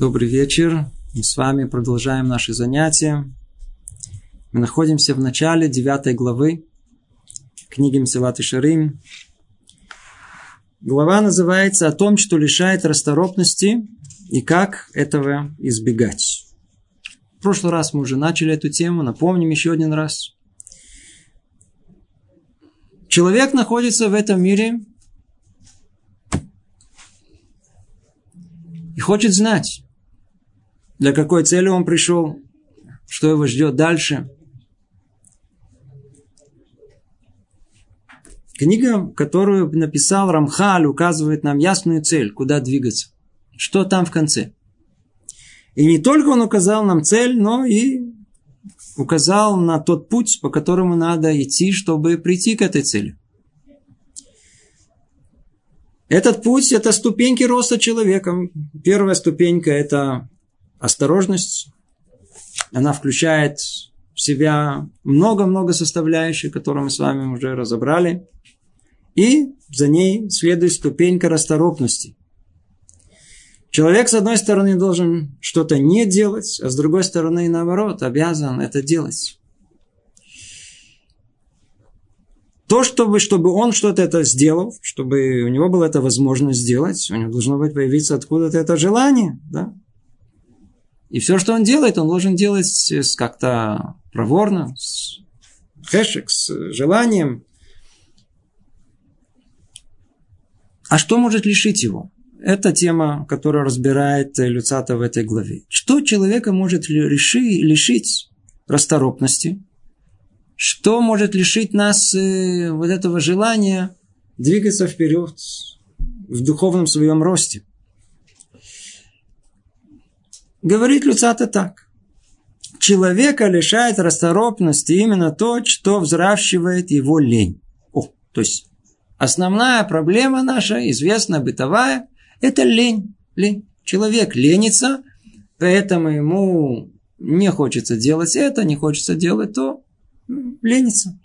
Добрый вечер. Мы с вами продолжаем наши занятия. Мы находимся в начале девятой главы книги Мсилат и Шарим. Глава называется «О том, что лишает расторопности и как этого избегать». В прошлый раз мы уже начали эту тему, напомним еще один раз. Человек находится в этом мире и хочет знать, для какой цели он пришел, что его ждет дальше. Книга, которую написал Рамхаль, указывает нам ясную цель, куда двигаться. Что там в конце. И не только он указал нам цель, но и указал на тот путь, по которому надо идти, чтобы прийти к этой цели. Этот путь – это ступеньки роста человека. Первая ступенька – это осторожность. Она включает в себя много-много составляющих, которые мы с вами уже разобрали. И за ней следует ступенька расторопности. Человек, с одной стороны, должен что-то не делать, а с другой стороны, наоборот, обязан это делать. То, чтобы, чтобы он что-то это сделал, чтобы у него была эта возможность сделать, у него должно быть появиться откуда-то это желание. Да? И все, что он делает, он должен делать как-то проворно, с хэшек, с желанием. А что может лишить его? Это тема, которую разбирает Люцата в этой главе. Что человека может реши, лишить расторопности? Что может лишить нас э, вот этого желания двигаться вперед в духовном своем росте? Говорит Люцата так. Человека лишает расторопности именно то, что взращивает его лень. О, то есть основная проблема наша, известная бытовая, это лень. лень. Человек ленится, поэтому ему не хочется делать это, не хочется делать то, ленится.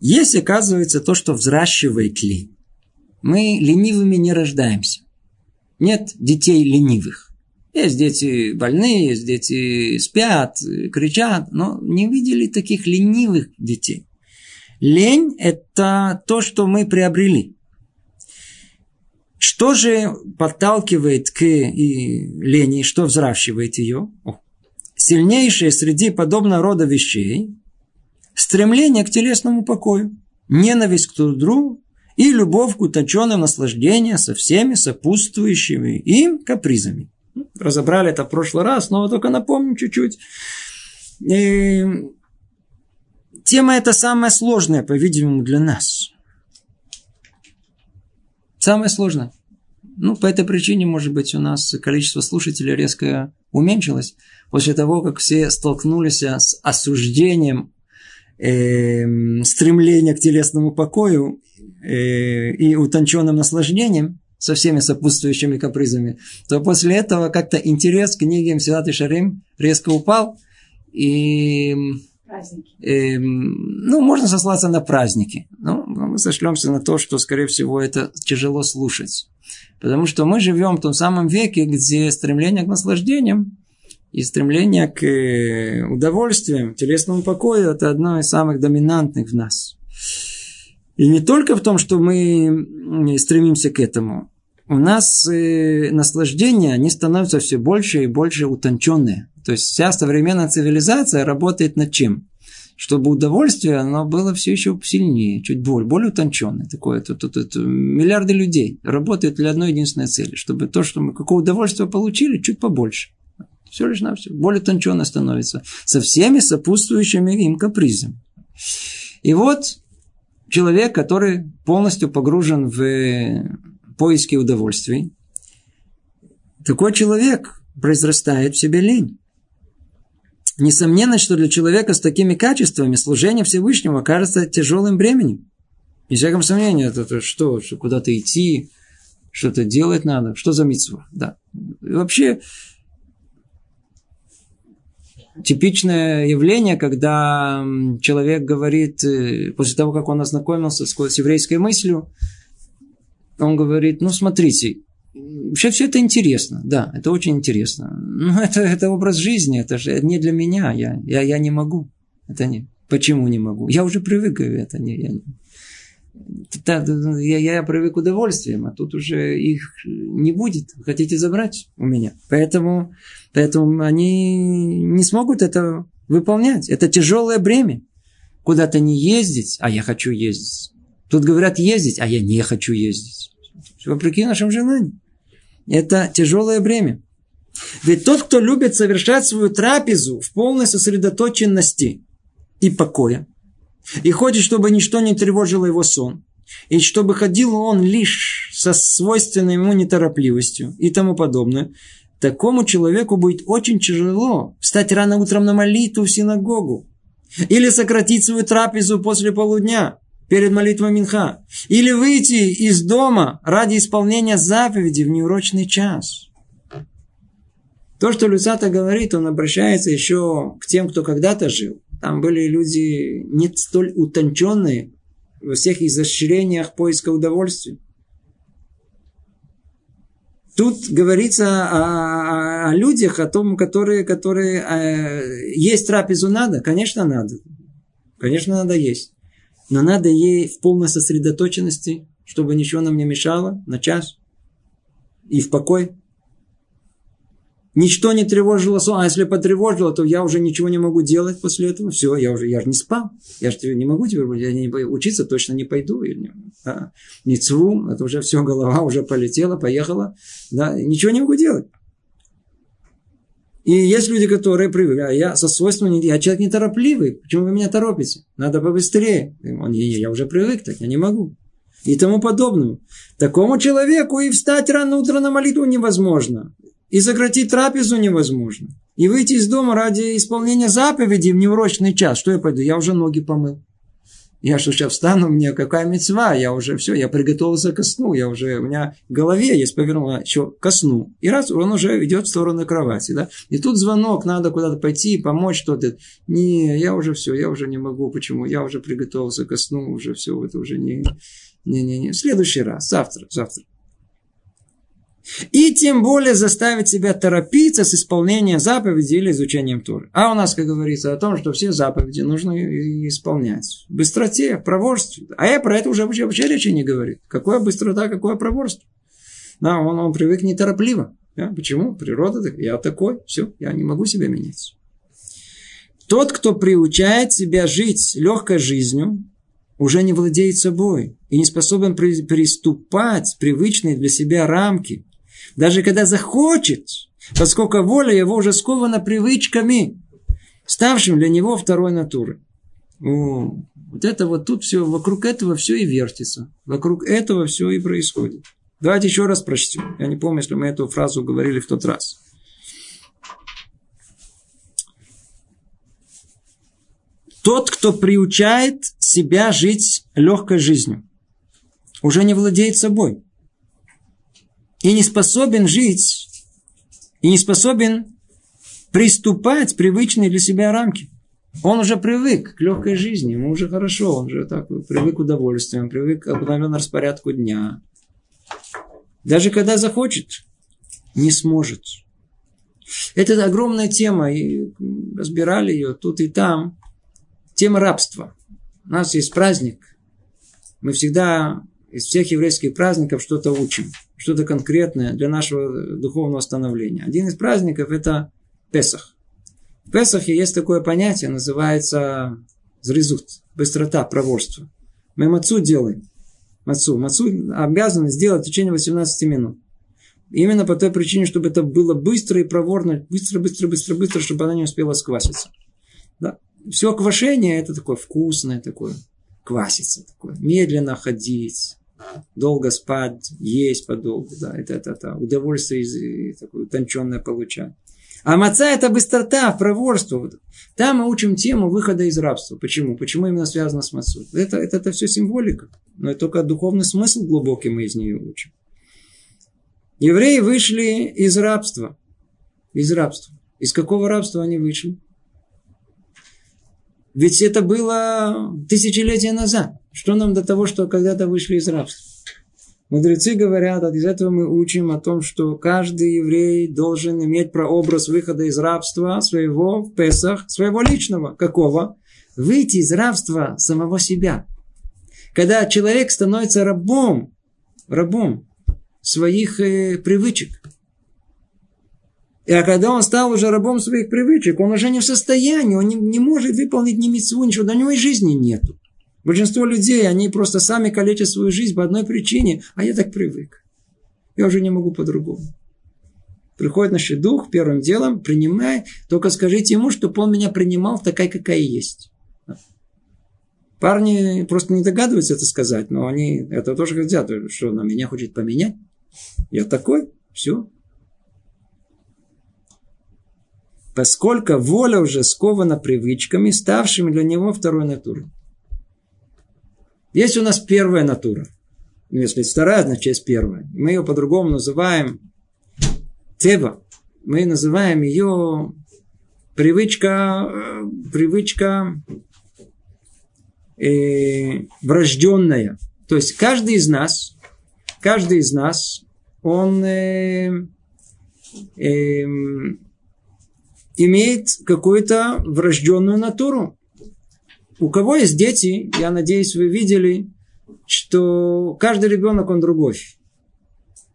Есть, оказывается, то, что взращивает лень. Мы ленивыми не рождаемся. Нет детей ленивых. Есть дети больные, есть дети спят, кричат, но не видели таких ленивых детей. Лень – это то, что мы приобрели. Что же подталкивает к лени, что взращивает ее? Сильнейшее среди подобного рода вещей – стремление к телесному покою, ненависть к труду и любовь к утонченным наслаждениям со всеми сопутствующими им капризами. Разобрали это в прошлый раз, но только напомним чуть-чуть. И тема эта самая сложная, по-видимому, для нас. Самое сложное. Ну, по этой причине, может быть, у нас количество слушателей резко уменьшилось после того, как все столкнулись с осуждением э, стремления к телесному покою и утонченным наслаждением со всеми сопутствующими капризами, то после этого как-то интерес к книге Мсилат и Шарим резко упал. И Э, ну, можно сослаться на праздники. Но мы сошлемся на то, что, скорее всего, это тяжело слушать. Потому что мы живем в том самом веке, где стремление к наслаждениям и стремление к э, удовольствиям, телесному покою – это одно из самых доминантных в нас. И не только в том, что мы стремимся к этому. У нас э, наслаждения, они становятся все больше и больше утонченные. То есть вся современная цивилизация работает над чем? Чтобы удовольствие, оно было все еще сильнее, чуть более, более утонченное. Такое, тут, тут, тут, миллиарды людей работают для одной единственной цели, чтобы то, что мы какое удовольствие получили, чуть побольше. Все лишь на все. Более утонченно становится. Со всеми сопутствующими им капризами. И вот человек, который полностью погружен в поиски удовольствий, такой человек произрастает в себе лень. Несомненно, что для человека с такими качествами служение Всевышнему кажется тяжелым бременем. Не всяком сомнении, это, это что, что куда-то идти, что-то делать надо, что за митцва, да. Вообще, типичное явление, когда человек говорит, э, после того, как он ознакомился с, еврейской мыслью, он говорит, ну, смотрите, Вообще все это интересно, да, это очень интересно. Но это, это образ жизни, это же не для меня, я, я, я не могу. Это не. Почему не могу? Я уже привык, это не, я, я, я привык к удовольствиям, а тут уже их не будет. Хотите забрать у меня. Поэтому, поэтому они не смогут это выполнять. Это тяжелое бремя. Куда-то не ездить, а я хочу ездить. Тут говорят ездить, а я не хочу ездить. Вопреки нашим желаниям. Это тяжелое бремя. Ведь тот, кто любит совершать свою трапезу в полной сосредоточенности и покоя, и хочет, чтобы ничто не тревожило его сон, и чтобы ходил он лишь со свойственной ему неторопливостью и тому подобное, такому человеку будет очень тяжело встать рано утром на молитву в синагогу, или сократить свою трапезу после полудня, перед молитвой Минха. Или выйти из дома ради исполнения заповеди в неурочный час. То, что Люцата говорит, он обращается еще к тем, кто когда-то жил. Там были люди не столь утонченные во всех изощрениях поиска удовольствия. Тут говорится о, о людях, о том, которые, которые э, есть трапезу надо. Конечно, надо. Конечно, надо есть. Но надо ей в полной сосредоточенности, чтобы ничего нам не мешало на час. И в покой. Ничто не тревожило сон. А если потревожило, то я уже ничего не могу делать после этого. Все, я уже я же не спал. Я же не могу теперь я не, учиться точно не пойду. А, Ницву, это уже все, голова уже полетела, поехала. Да, ничего не могу делать. И есть люди, которые привыкли, а я со свойством, я человек неторопливый, почему вы меня торопите? Надо побыстрее. Он, я уже привык, так я не могу. И тому подобное. Такому человеку и встать рано утром на молитву невозможно. И сократить трапезу невозможно. И выйти из дома ради исполнения заповеди в неурочный час. Что я пойду? Я уже ноги помыл. Я что сейчас встану, мне какая мецва, я уже все, я приготовился ко сну, я уже, у меня в голове есть повернула еще ко сну. И раз он уже идет в сторону кровати, да. И тут звонок, надо куда-то пойти, помочь что-то. Не, я уже все, я уже не могу, почему? Я уже приготовился ко сну, уже все, это уже не, не, не, не. В следующий раз, завтра, завтра. И тем более заставить себя торопиться с исполнением заповедей или изучением Торы. А у нас, как говорится, о том, что все заповеди нужно исполнять. В быстроте, проворстве. А я про это уже вообще, вообще речи не говорит. Какая быстрота, какое проворство. Да, он, он привык неторопливо. Да? Почему? Природа так. Я такой. Все, я не могу себя менять. Тот, кто приучает себя жить легкой жизнью, уже не владеет собой и не способен приступать привычные для себя рамки, даже когда захочет, поскольку воля его уже скована привычками, ставшим для него второй натурой. Вот это вот тут все, вокруг этого все и вертится. Вокруг этого все и происходит. Давайте еще раз прочтем. Я не помню, если мы эту фразу говорили в тот раз. Тот, кто приучает себя жить легкой жизнью, уже не владеет собой и не способен жить, и не способен приступать привычные для себя рамки. Он уже привык к легкой жизни, ему уже хорошо, он уже так привык к удовольствиям, привык к обыкновенному распорядку дня. Даже когда захочет, не сможет. Это огромная тема, и разбирали ее тут и там. Тема рабства. У нас есть праздник. Мы всегда из всех еврейских праздников что-то учим что-то конкретное для нашего духовного становления. Один из праздников – это Песах. В Песахе есть такое понятие, называется зрезут, быстрота, проворство. Мы мацу делаем. Мацу. Мацу обязаны сделать в течение 18 минут. Именно по той причине, чтобы это было быстро и проворно, быстро, быстро, быстро, быстро, чтобы она не успела скваситься. Да. Все квашение это такое вкусное, такое квасится, такое медленно ходить, долго спать, есть подолгу, да, это, это, это удовольствие такое утонченное получать. А маца это быстрота, проворство. Там мы учим тему выхода из рабства. Почему? Почему именно связано с мацу? Это, это, это все символика. Но это только духовный смысл глубокий мы из нее учим. Евреи вышли из рабства. Из рабства. Из какого рабства они вышли? Ведь это было тысячелетия назад. Что нам до того, что когда-то вышли из рабства? Мудрецы говорят, а из этого мы учим о том, что каждый еврей должен иметь прообраз выхода из рабства своего в Песах, своего личного. Какого? Выйти из рабства самого себя. Когда человек становится рабом, рабом своих э, привычек. А когда он стал уже рабом своих привычек, он уже не в состоянии, он не, не может выполнить ни митцву, ничего, до него и жизни нету. Большинство людей, они просто сами калечат свою жизнь по одной причине, а я так привык. Я уже не могу по-другому. Приходит наш дух, первым делом, принимай, только скажите ему, чтобы он меня принимал такая, какая есть. Парни просто не догадываются это сказать, но они это тоже хотят, что на меня хочет поменять. Я такой, все. Поскольку воля уже скована привычками, ставшими для него второй натурой. Есть у нас первая натура. Ну, если вторая, значит есть первая. Мы ее по-другому называем теба. Мы называем ее привычка, э, привычка э, врожденная. То есть каждый из нас, каждый из нас, он э, э, имеет какую-то врожденную натуру. У кого есть дети, я надеюсь, вы видели, что каждый ребенок, он другой.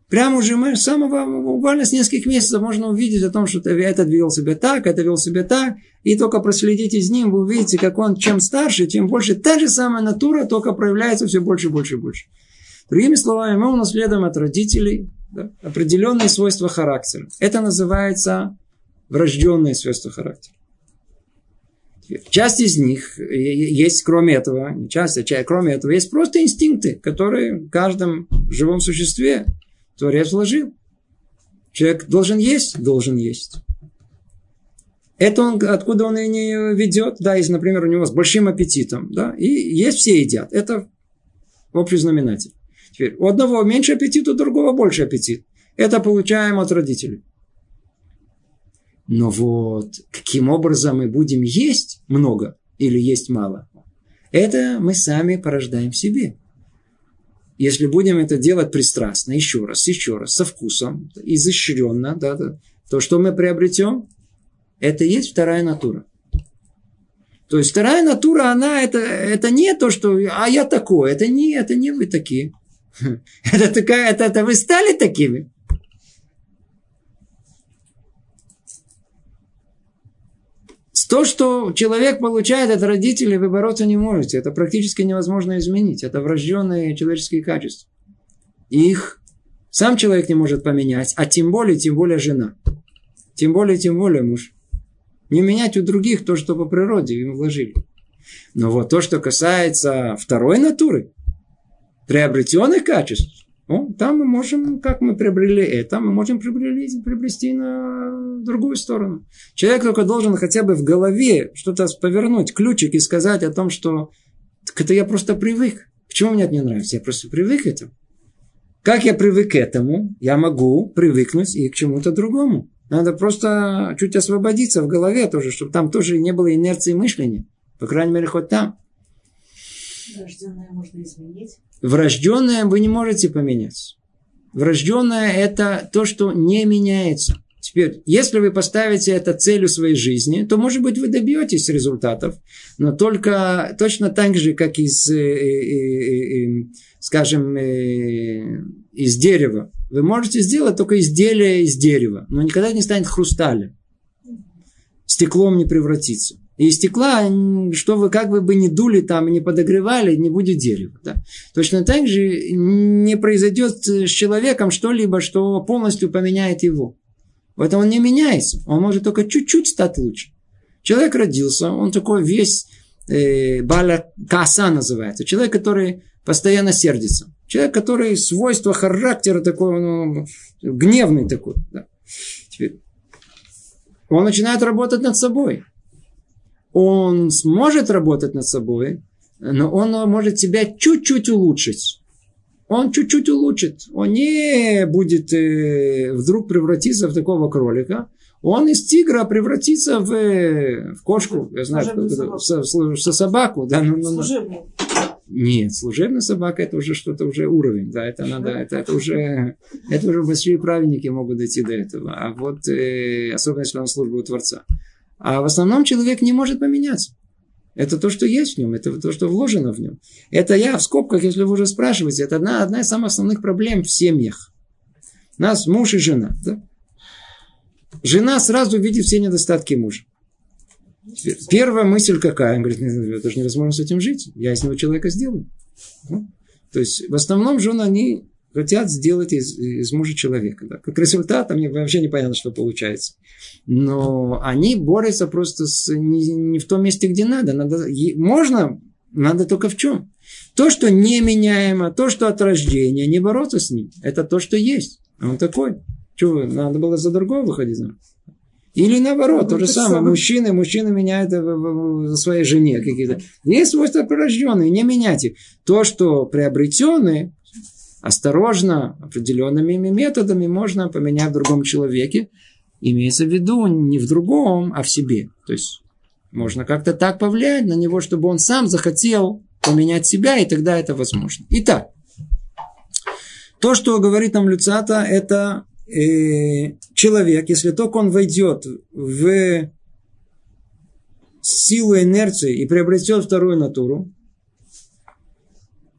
Прямо уже мы самого, буквально с нескольких месяцев можно увидеть о том, что этот вел себя так, это вел себя так. И только проследите с ним, вы увидите, как он чем старше, тем больше. Та же самая натура, только проявляется все больше больше больше. Другими словами, мы унаследуем от родителей да, определенные свойства характера. Это называется врожденные свойства характера. Часть из них есть, кроме этого, часть, а кроме этого, есть просто инстинкты, которые в каждом живом существе Творец вложил. Человек должен есть, должен есть. Это он, откуда он и не ведет, да, если, например, у него с большим аппетитом, да, и есть все едят. Это общий знаменатель. Теперь, у одного меньше аппетит, у другого больше аппетит. Это получаем от родителей. Но вот каким образом мы будем есть много или есть мало, это мы сами порождаем себе. Если будем это делать пристрастно, еще раз, еще раз, со вкусом, изощренно, да, да, то что мы приобретем? Это и есть вторая натура. То есть вторая натура, она это, это не то, что а я такой, это не, это не вы такие. Это такая, это, это вы стали такими. То, что человек получает от родителей, вы бороться не можете. Это практически невозможно изменить. Это врожденные человеческие качества. Их сам человек не может поменять, а тем более, тем более жена. Тем более, тем более муж. Не менять у других то, что по природе им вложили. Но вот то, что касается второй натуры, приобретенных качеств, ну, там мы можем, как мы приобрели это, мы можем приобрести, приобрести на другую сторону. Человек только должен хотя бы в голове что-то повернуть, ключик и сказать о том, что это я просто привык. Почему мне это не нравится? Я просто привык к этому. Как я привык к этому, я могу привыкнуть и к чему-то другому. Надо просто чуть освободиться в голове тоже, чтобы там тоже не было инерции мышления. По крайней мере, хоть там. Врожденное можно изменить. Врожденное вы не можете поменять. Врожденное это то, что не меняется. Теперь, если вы поставите это целью своей жизни, то, может быть, вы добьетесь результатов, но только точно так же, как из, э, э, э, скажем, из дерева. Вы можете сделать только изделие из дерева, но никогда не станет хрусталем. Стеклом не превратится. И стекла, что вы как бы, бы не дули там, не подогревали, не будет дерева. Да? Точно так же не произойдет с человеком что-либо, что полностью поменяет его. Поэтому он не меняется. Он может только чуть-чуть стать лучше. Человек родился, он такой весь э, баля каса называется. Человек, который постоянно сердится. Человек, который свойство характера такой, ну, гневный такой. Да. Теперь, он начинает работать над собой он сможет работать над собой, но он может себя чуть-чуть улучшить. Он чуть-чуть улучшит. Он не будет э, вдруг превратиться в такого кролика. Он из тигра превратится в, в кошку, я знаю, в, в, в, в собаку. Да, ну, ну, ну. Нет, служебная собака это уже что-то уже уровень, да, это надо, это, это уже, это уже большие праведники могут дойти до этого, а вот э, особенно если он служба у Творца. А в основном человек не может поменяться. Это то, что есть в нем, это то, что вложено в нем. Это я в скобках, если вы уже спрашиваете, это одна, одна из самых основных проблем в семьях. У нас муж и жена. Да? Жена сразу видит все недостатки мужа. Первая мысль какая? Он говорит, это же невозможно с этим жить. Я из него человека сделаю. Ну, то есть, в основном жены, они хотят сделать из, из мужа человека. Да. Как результат, мне вообще непонятно, что получается. Но они борются просто с, не, не в том месте, где надо. надо. Можно, надо только в чем? То, что неменяемо, то, что от рождения, не бороться с ним. Это то, что есть. Он такой. Что, надо было за другого выходить? Или наоборот, ну, то же самое. самое. Мужчины, мужчины меняют за своей жене какие-то. Есть свойства прирожденные, не меняйте. То, что приобретенные, осторожно, определенными методами можно поменять в другом человеке. Имеется в виду не в другом, а в себе. То есть можно как-то так повлиять на него, чтобы он сам захотел поменять себя, и тогда это возможно. Итак, то, что говорит нам Люцата, это э, человек, если только он войдет в силу инерции и приобретет вторую натуру,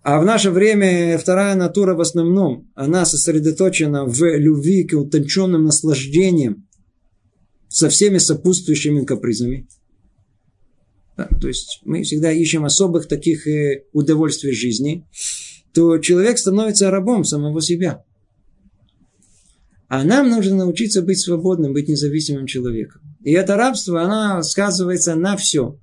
а в наше время вторая натура в основном, она сосредоточена в любви к утонченным наслаждениям со всеми сопутствующими капризами. Да, то есть мы всегда ищем особых таких э, удовольствий жизни, то человек становится рабом самого себя. А нам нужно научиться быть свободным, быть независимым человеком. И это рабство, оно сказывается на все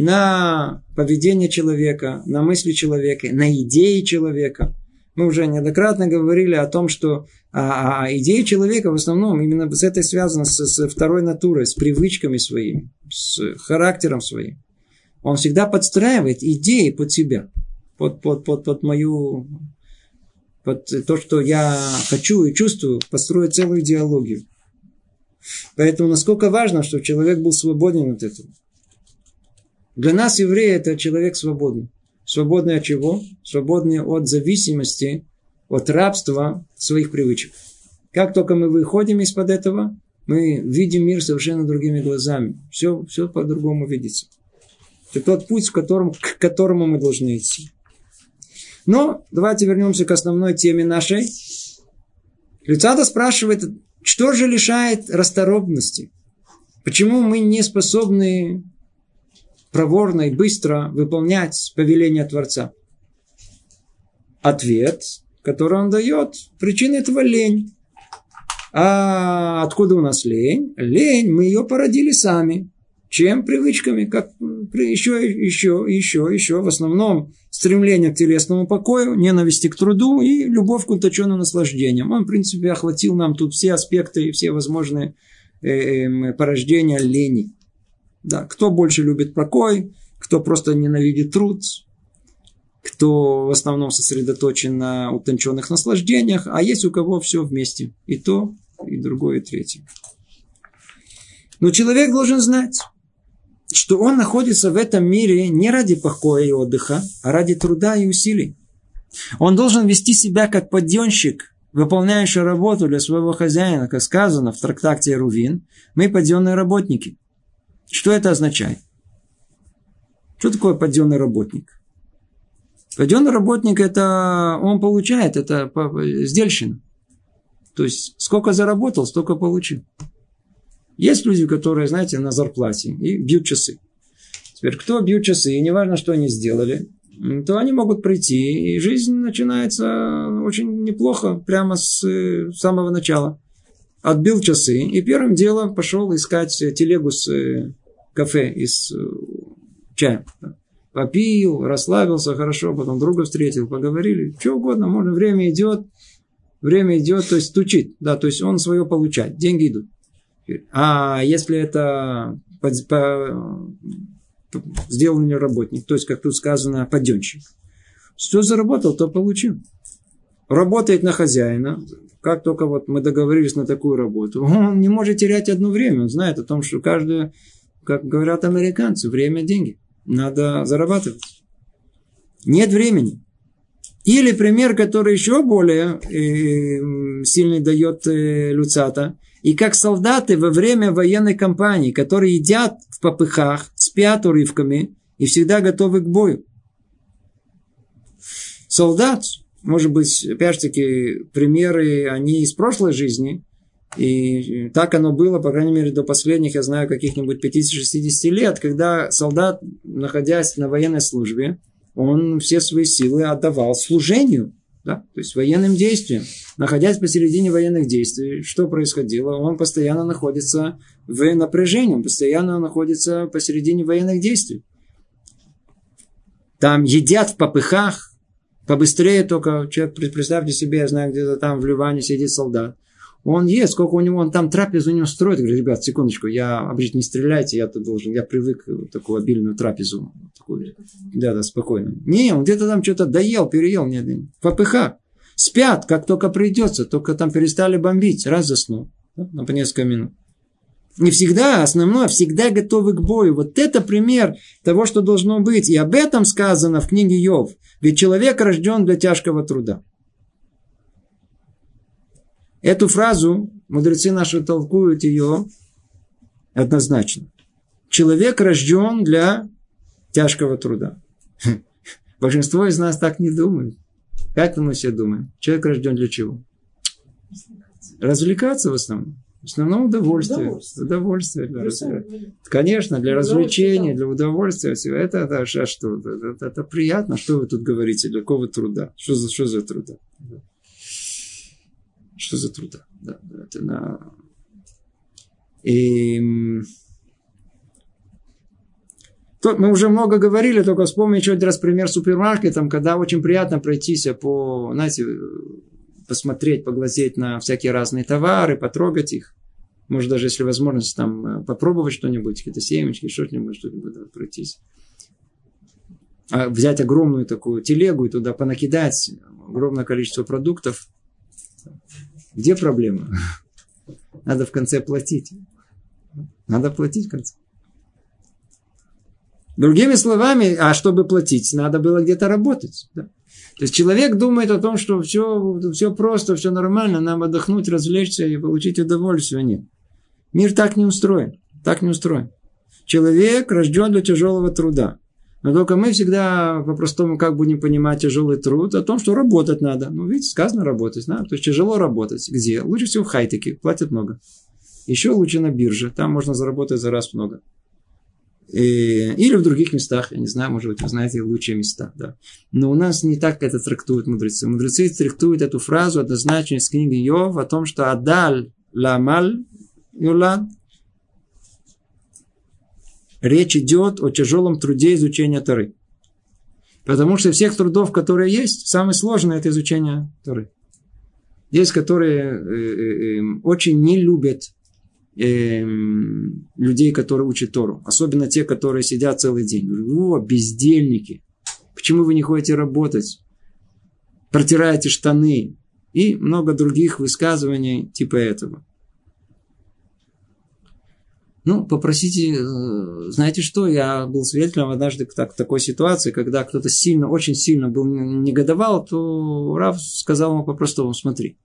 на поведение человека, на мысли человека, на идеи человека. Мы уже неоднократно говорили о том, что а, а идеи человека в основном именно с этой связаны с, с второй натурой, с привычками своими, с характером своим. Он всегда подстраивает идеи под себя, под, под, под, под мою под то, что я хочу и чувствую, построить целую идеологию. Поэтому насколько важно, чтобы человек был свободен от этого. Для нас евреи это человек свободный. Свободный от чего? Свободный от зависимости, от рабства своих привычек. Как только мы выходим из-под этого, мы видим мир совершенно другими глазами. Все, все по-другому видится. Это тот путь, к которому, к которому мы должны идти. Но давайте вернемся к основной теме нашей. Люцата спрашивает, что же лишает расторопности? Почему мы не способны проворно и быстро выполнять повеление Творца? Ответ, который он дает, причина этого лень. А откуда у нас лень? Лень, мы ее породили сами. Чем? Привычками, как еще, еще, еще, еще. В основном стремление к телесному покою, ненависти к труду и любовь к уточенным наслаждениям. Он, в принципе, охватил нам тут все аспекты и все возможные э, э, порождения лени. Да, кто больше любит покой, кто просто ненавидит труд, кто в основном сосредоточен на утонченных наслаждениях, а есть у кого все вместе. И то, и другое, и третье. Но человек должен знать, что он находится в этом мире не ради покоя и отдыха, а ради труда и усилий. Он должен вести себя как подъемщик, выполняющий работу для своего хозяина, как сказано в трактате Рувин, мы подъемные работники. Что это означает? Что такое подъемный работник? Подъемный работник это он получает, это сдельщина. То есть сколько заработал, столько получил. Есть люди, которые, знаете, на зарплате и бьют часы. Теперь кто бьют часы, и неважно, что они сделали, то они могут прийти, и жизнь начинается очень неплохо, прямо с самого начала. Отбил часы, и первым делом пошел искать телегу с кафе из э, чая. Попил, расслабился хорошо, потом друга встретил, поговорили, что угодно, можно, время идет, время идет, то есть стучит, да, то есть он свое получает, деньги идут. А если это по, по, сделанный работник, то есть, как тут сказано, подъемщик, что заработал, то получил. Работает на хозяина, как только вот мы договорились на такую работу, он не может терять одно время, он знает о том, что каждое как говорят американцы, время – деньги. Надо зарабатывать. Нет времени. Или пример, который еще более э, сильный дает э, Люцата. И как солдаты во время военной кампании, которые едят в попыхах, спят урывками и всегда готовы к бою. Солдат, может быть, опять же таки, примеры, они из прошлой жизни, и так оно было, по крайней мере, до последних, я знаю, каких-нибудь 50-60 лет, когда солдат, находясь на военной службе, он все свои силы отдавал служению, да, то есть военным действиям. Находясь посередине военных действий, что происходило? Он постоянно находится в напряжении, он постоянно находится посередине военных действий. Там едят в попыхах, побыстрее только, человек, представьте себе, я знаю, где-то там в Ливане сидит солдат. Он ест, сколько у него, он там трапезу у него строит. Говорит, ребят, секундочку, я, обычно не стреляйте, я тут должен, я привык такую обильную трапезу. Такую, да, да, спокойно. Не, он где-то там что-то доел, переел, нет, ППХ. Спят, как только придется, только там перестали бомбить, раз заснул, да, на по несколько минут. Не всегда, основное, всегда готовы к бою. Вот это пример того, что должно быть. И об этом сказано в книге Йов. Ведь человек рожден для тяжкого труда. Эту фразу мудрецы наши толкуют ее однозначно. Человек рожден для тяжкого труда. Большинство из нас так не думают. Как мы все думаем? Человек рожден для чего? Развлекаться в основном. В основном удовольствие. Удовольствие. удовольствие для раз... Конечно, для развлечения, для удовольствия. Все. Это, это, это что? Это, это приятно. Что вы тут говорите? Для какого труда? Что за, что за труда? Что за труда? Да, это на... И... То, мы уже много говорили, только вспомню еще один раз пример с супермаркетом, когда очень приятно пройтись по, знаете, посмотреть, поглазеть на всякие разные товары, потрогать их. Может, даже если возможность там попробовать что-нибудь, какие-то семечки, что-нибудь, что-нибудь да, пройтись. А взять огромную такую телегу и туда понакидать огромное количество продуктов – где проблема? Надо в конце платить. Надо платить в конце. Другими словами, а чтобы платить, надо было где-то работать. Да? То есть человек думает о том, что все, все просто, все нормально, нам отдохнуть, развлечься и получить удовольствие. Нет. Мир так не устроен. Так не устроен. Человек рожден для тяжелого труда. Но только мы всегда по-простому как будем понимать тяжелый труд о том, что работать надо. Ну, видите, сказано работать. Да? То есть тяжело работать. Где? Лучше всего в хайтеке. Платят много. Еще лучше на бирже. Там можно заработать за раз много. И, или в других местах, я не знаю, может быть, вы знаете лучшие места. Да. Но у нас не так это трактуют мудрецы. Мудрецы трактуют эту фразу однозначно из книги Йов о том, что Адаль ламаль юлад речь идет о тяжелом труде изучения Торы. Потому что всех трудов, которые есть, самое сложное это изучение Торы. Есть, которые э, э, э, очень не любят э, людей, которые учат Тору. Особенно те, которые сидят целый день. О, бездельники. Почему вы не ходите работать? Протираете штаны. И много других высказываний типа этого. Ну, попросите, э, знаете что, я был свидетелем однажды так, такой ситуации, когда кто-то сильно, очень сильно был негодовал, то Рав сказал ему по-простому, смотри,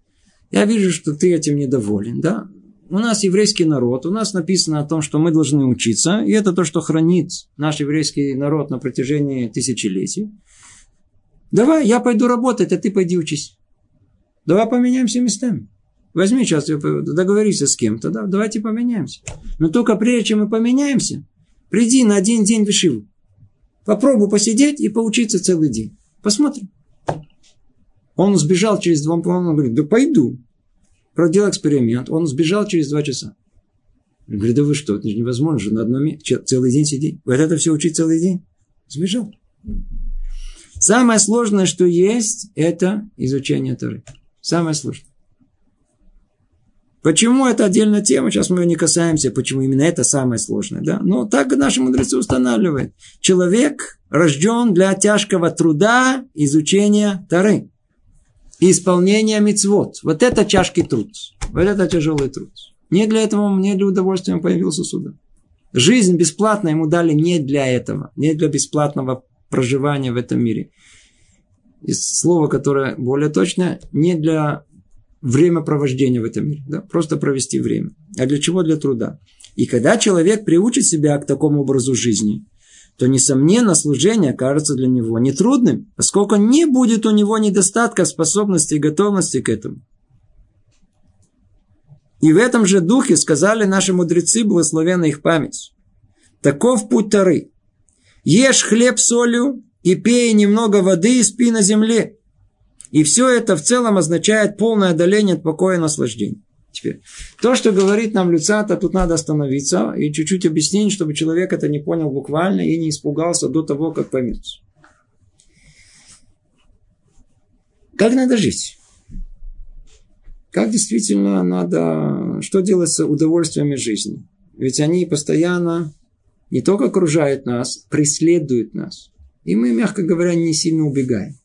я вижу, что ты этим недоволен, да? У нас еврейский народ, у нас написано о том, что мы должны учиться, и это то, что хранит наш еврейский народ на протяжении тысячелетий. Давай, я пойду работать, а ты пойди учись. Давай поменяемся местами. Возьми сейчас, договорись с кем-то, да, давайте поменяемся. Но только прежде чем мы поменяемся, приди на один день в Ишиву. Попробуй посидеть и поучиться целый день. Посмотрим. Он сбежал через два, он говорит, да пойду. Проделал эксперимент, он сбежал через два часа. Я говорю, да вы что, это же невозможно же на одном месте, целый день сидеть. Вот это все учить целый день. Сбежал. Самое сложное, что есть, это изучение Торы. Самое сложное. Почему это отдельная тема, сейчас мы ее не касаемся, почему именно это самое сложное. Да? Но так наши мудрецы устанавливают. Человек рожден для тяжкого труда изучения Тары. Исполнения мицвод. Вот это тяжкий труд. Вот это тяжелый труд. Не для этого, не для удовольствия он появился сюда. Жизнь бесплатно ему дали не для этого. Не для бесплатного проживания в этом мире. И слово, которое более точно, не для времяпровождения в этом мире, да, просто провести время. А для чего? Для труда. И когда человек приучит себя к такому образу жизни, то, несомненно, служение окажется для него нетрудным, поскольку не будет у него недостатка способности и готовности к этому. И в этом же духе сказали наши мудрецы, благословенна их память. Таков путь Тары. Ешь хлеб солью и пей немного воды и спи на земле. И все это в целом означает полное отдаление от покоя и наслаждения. Теперь, то, что говорит нам Люцата, тут надо остановиться и чуть-чуть объяснить, чтобы человек это не понял буквально и не испугался до того, как поймет. Как надо жить? Как действительно надо, что делать с удовольствиями жизни? Ведь они постоянно не только окружают нас, преследуют нас. И мы, мягко говоря, не сильно убегаем.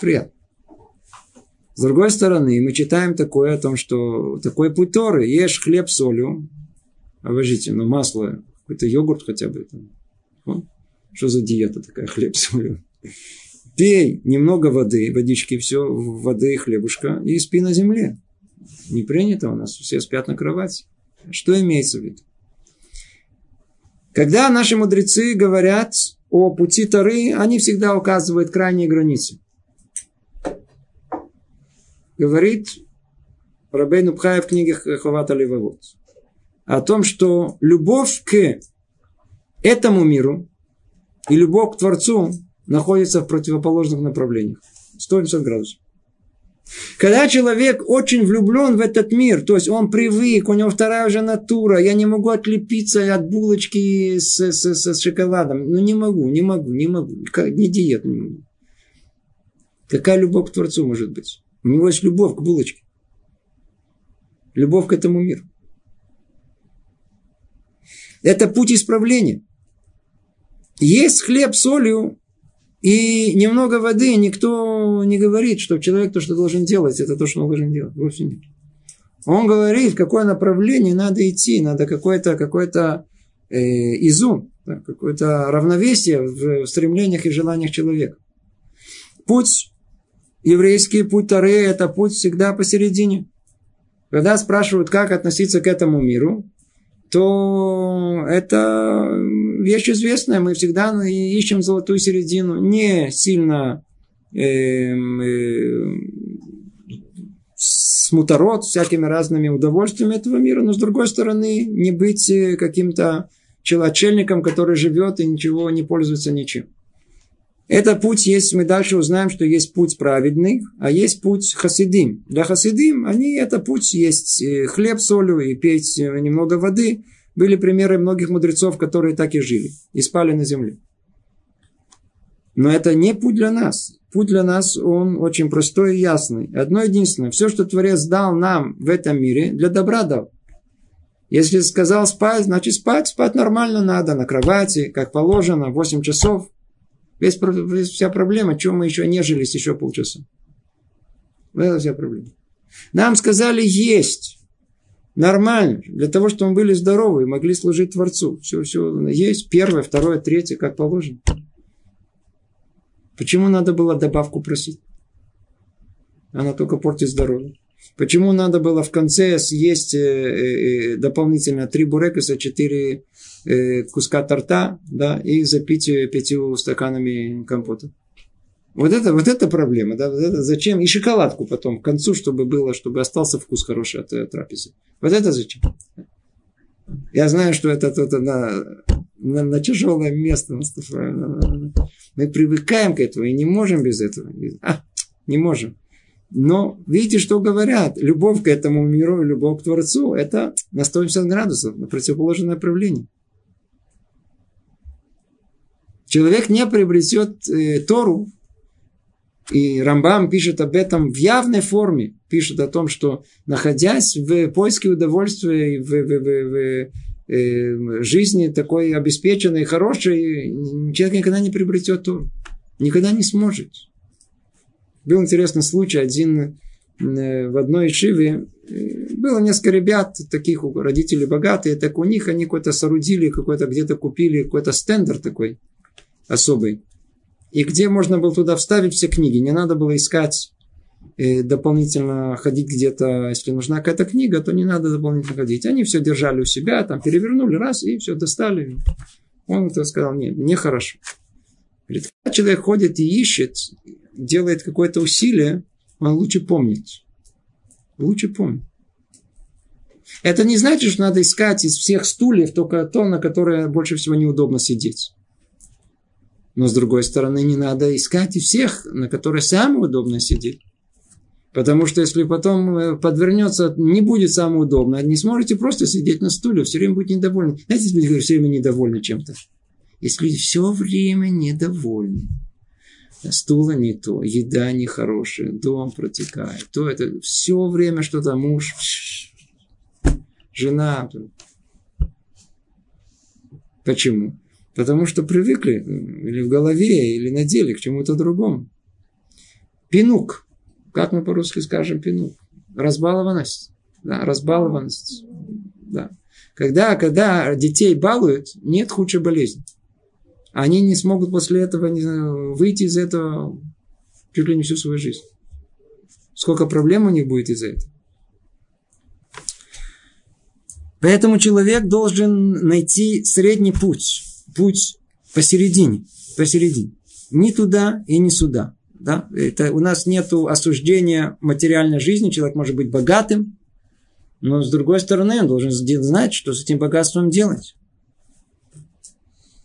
Приятно. С другой стороны, мы читаем такое о том, что такой путь Торы, ешь хлеб с солью, обожите, ну масло, какой-то йогурт хотя бы. Там. Что за диета такая, хлеб с солью? Пей немного воды, водички, все, воды, хлебушка, и спи на земле. Не принято у нас, все спят на кровати. Что имеется в виду? Когда наши мудрецы говорят о пути Тары, они всегда указывают крайние границы говорит Рабейну Пхая в книге Хавата Левовод о том, что любовь к этому миру и любовь к Творцу находятся в противоположных направлениях. 180 градусов. Когда человек очень влюблен в этот мир, то есть он привык, у него вторая уже натура, я не могу отлепиться от булочки с, с, с, с шоколадом. Ну не могу, не могу, не могу. Не диет не могу. Какая любовь к Творцу может быть? У него есть любовь к булочке. Любовь к этому миру. Это путь исправления. Есть хлеб с солью и немного воды. Никто не говорит, что человек то, что должен делать, это то, что он должен делать. Вовсе нет. Он говорит, в какое направление надо идти. Надо какой-то какой э, изум, какое-то равновесие в стремлениях и желаниях человека. Путь еврейский путь Тары – это путь всегда посередине. Когда спрашивают, как относиться к этому миру, то это вещь известная. Мы всегда ищем золотую середину. Не сильно э, э, смуторот всякими разными удовольствиями этого мира, но с другой стороны не быть каким-то челочельником, который живет и ничего не пользуется ничем. Это путь есть, мы дальше узнаем, что есть путь праведный, а есть путь хасидим. Для хасидим, они, это путь есть э, хлеб, солью и петь э, немного воды. Были примеры многих мудрецов, которые так и жили, и спали на земле. Но это не путь для нас. Путь для нас, он очень простой и ясный. Одно единственное, все, что Творец дал нам в этом мире, для добра дал. Если сказал спать, значит спать, спать нормально надо, на кровати, как положено, 8 часов – Весь, вся проблема, чего мы еще нежились еще полчаса. Это вся проблема. Нам сказали есть. Нормально. Для того, чтобы мы были здоровы и могли служить Творцу. Все, все есть. Первое, второе, третье, как положено. Почему надо было добавку просить? Она только портит здоровье. Почему надо было в конце съесть э, э, э, дополнительно три бурекаса, четыре куска торта, да, и запить пятью стаканами компота? Вот это, вот это проблема, да, вот это зачем? И шоколадку потом, к концу, чтобы было, чтобы остался вкус хороший от трапезы. Вот это зачем? Я знаю, что это тут на, на, на тяжелое место Мы привыкаем к этому и не можем без этого. А, не можем. Но видите, что говорят. Любовь к этому миру, любовь к Творцу, это на 180 градусов, на противоположное направление. Человек не приобретет э, Тору, и Рамбам пишет об этом в явной форме. Пишет о том, что находясь в поиске удовольствия, в, в, в, в э, жизни такой обеспеченной, хорошей, человек никогда не приобретет Тору. Никогда не сможет. Был интересный случай, один э, в одной шиве э, было несколько ребят, таких родители богатые, так у них они какой-то соорудили, какой-то где-то купили какой-то стендер такой особый. и где можно было туда вставить все книги. Не надо было искать и дополнительно ходить где-то, если нужна какая-то книга, то не надо дополнительно ходить. Они все держали у себя, там перевернули раз и все достали. Он это сказал, нет, нехорошо. Говорит, когда человек ходит и ищет, делает какое-то усилие, он лучше помнит. Лучше помнит. Это не значит, что надо искать из всех стульев только то, на которое больше всего неудобно сидеть. Но с другой стороны, не надо искать из всех, на которые самое удобно сидеть. Потому что если потом э, подвернется, не будет самое удобное. Не сможете просто сидеть на стуле, все время будете недовольны. Знаете, люди говорят, все время недовольны чем-то. Если люди все время недовольны, стула не то, еда нехорошая, дом протекает, то это все время что-то муж, жена. Почему? Потому что привыкли или в голове, или на деле к чему-то другому. Пинук – как мы по-русски скажем пину? Разбалованность. Да, разбалованность. Да. Когда, когда детей балуют, нет худшей болезни. Они не смогут после этого выйти из этого чуть ли не всю свою жизнь. Сколько проблем у них будет из-за этого. Поэтому человек должен найти средний путь. Путь посередине. Посередине. Ни туда и ни сюда. Да? Это, у нас нет осуждения материальной жизни. Человек может быть богатым, но с другой стороны он должен знать, что с этим богатством делать.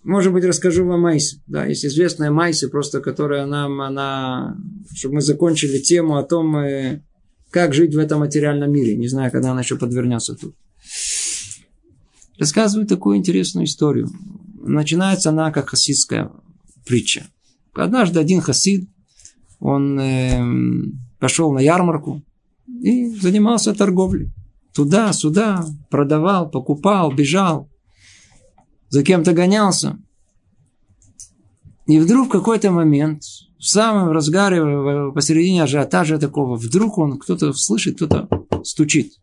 Может быть, расскажу вам Майсе. Да, есть известная Майса, просто которая нам, она, чтобы мы закончили тему о том, э, как жить в этом материальном мире. Не знаю, когда она еще подвернется тут. Рассказываю такую интересную историю. Начинается она как хасидская притча. Однажды один хасид он э, пошел на ярмарку и занимался торговлей. Туда-сюда продавал, покупал, бежал, за кем-то гонялся. И вдруг в какой-то момент, в самом разгаре, посередине ажиотажа такого, вдруг он кто-то слышит, кто-то стучит.